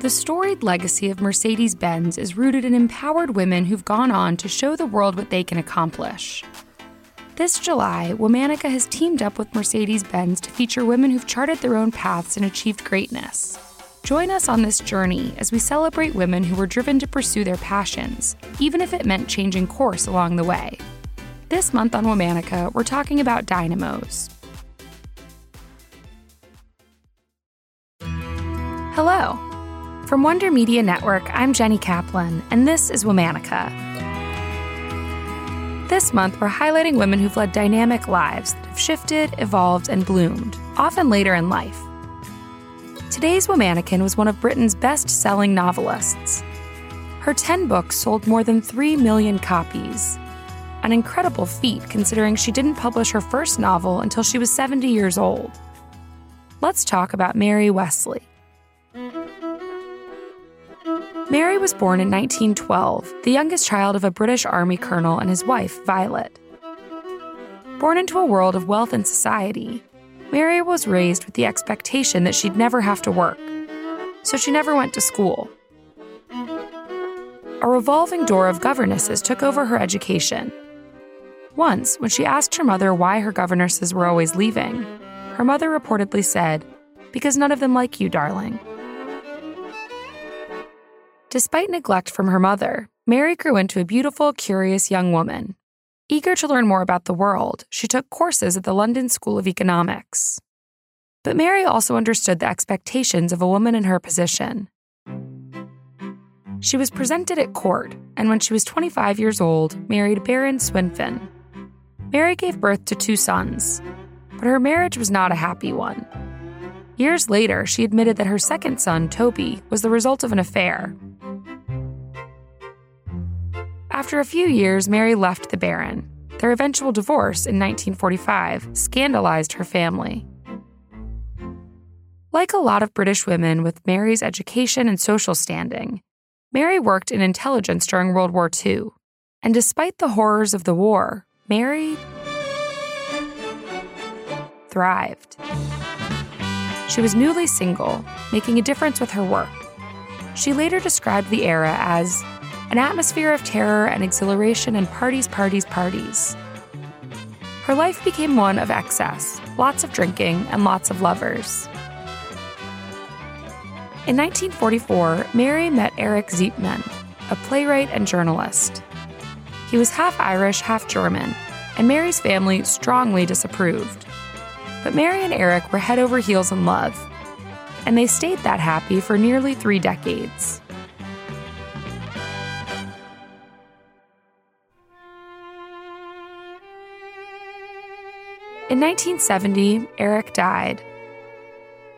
The storied legacy of Mercedes Benz is rooted in empowered women who've gone on to show the world what they can accomplish. This July, Womanica has teamed up with Mercedes Benz to feature women who've charted their own paths and achieved greatness. Join us on this journey as we celebrate women who were driven to pursue their passions, even if it meant changing course along the way. This month on Womanica, we're talking about dynamos. Hello. From Wonder Media Network, I'm Jenny Kaplan, and this is Womanica. This month, we're highlighting women who've led dynamic lives that have shifted, evolved, and bloomed, often later in life. Today's Womanican was one of Britain's best selling novelists. Her 10 books sold more than 3 million copies. An incredible feat considering she didn't publish her first novel until she was 70 years old. Let's talk about Mary Wesley. Mary was born in 1912, the youngest child of a British Army colonel and his wife, Violet. Born into a world of wealth and society, Mary was raised with the expectation that she'd never have to work, so she never went to school. A revolving door of governesses took over her education. Once, when she asked her mother why her governesses were always leaving, her mother reportedly said, Because none of them like you, darling. Despite neglect from her mother, Mary grew into a beautiful, curious young woman Eager to learn more about the world, she took courses at the London School of Economics. But Mary also understood the expectations of a woman in her position. She was presented at court, and when she was 25 years old, married Baron Swinfen. Mary gave birth to two sons, but her marriage was not a happy one. Years later, she admitted that her second son, Toby, was the result of an affair, after a few years, Mary left the Baron. Their eventual divorce in 1945 scandalized her family. Like a lot of British women with Mary's education and social standing, Mary worked in intelligence during World War II. And despite the horrors of the war, Mary thrived. She was newly single, making a difference with her work. She later described the era as an atmosphere of terror and exhilaration and parties, parties, parties. Her life became one of excess, lots of drinking, and lots of lovers. In 1944, Mary met Eric Siepmann, a playwright and journalist. He was half Irish, half German, and Mary's family strongly disapproved. But Mary and Eric were head over heels in love, and they stayed that happy for nearly three decades. In 1970, Eric died.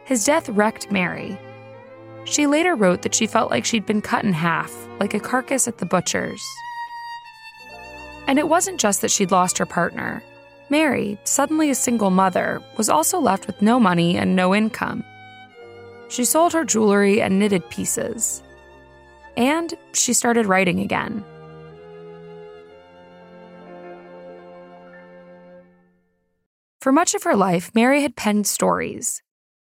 His death wrecked Mary. She later wrote that she felt like she'd been cut in half, like a carcass at the butcher's. And it wasn't just that she'd lost her partner. Mary, suddenly a single mother, was also left with no money and no income. She sold her jewelry and knitted pieces. And she started writing again. For much of her life, Mary had penned stories.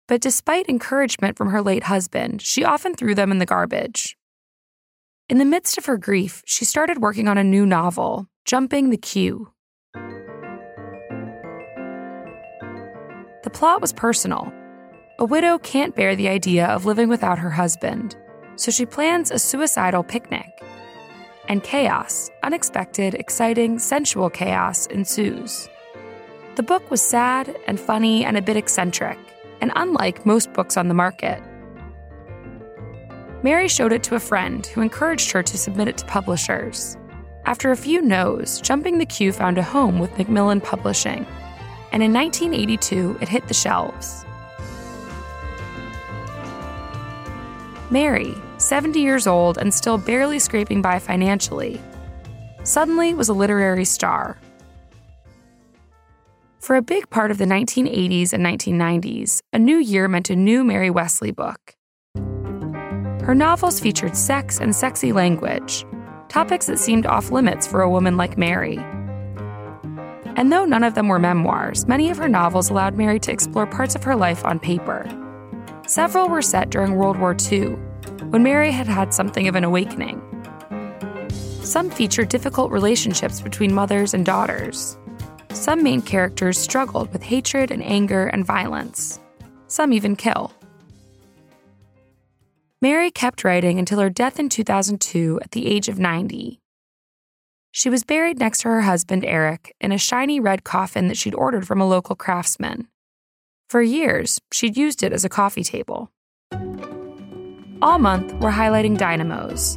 But despite encouragement from her late husband, she often threw them in the garbage. In the midst of her grief, she started working on a new novel, Jumping the Queue. The plot was personal. A widow can't bear the idea of living without her husband, so she plans a suicidal picnic. And chaos, unexpected, exciting, sensual chaos ensues. The book was sad and funny and a bit eccentric, and unlike most books on the market. Mary showed it to a friend who encouraged her to submit it to publishers. After a few no's, Jumping the Queue found a home with Macmillan Publishing, and in 1982 it hit the shelves. Mary, 70 years old and still barely scraping by financially, suddenly was a literary star for a big part of the 1980s and 1990s, a new year meant a new Mary Wesley book. Her novels featured sex and sexy language, topics that seemed off limits for a woman like Mary. And though none of them were memoirs, many of her novels allowed Mary to explore parts of her life on paper. Several were set during World War II, when Mary had had something of an awakening. Some feature difficult relationships between mothers and daughters. Some main characters struggled with hatred and anger and violence. Some even kill. Mary kept writing until her death in 2002 at the age of 90. She was buried next to her husband, Eric, in a shiny red coffin that she'd ordered from a local craftsman. For years, she'd used it as a coffee table. All month, we're highlighting dynamos.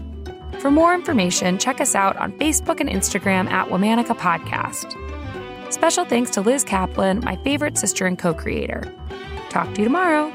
For more information, check us out on Facebook and Instagram at Womanica Podcast. Special thanks to Liz Kaplan, my favorite sister and co creator. Talk to you tomorrow.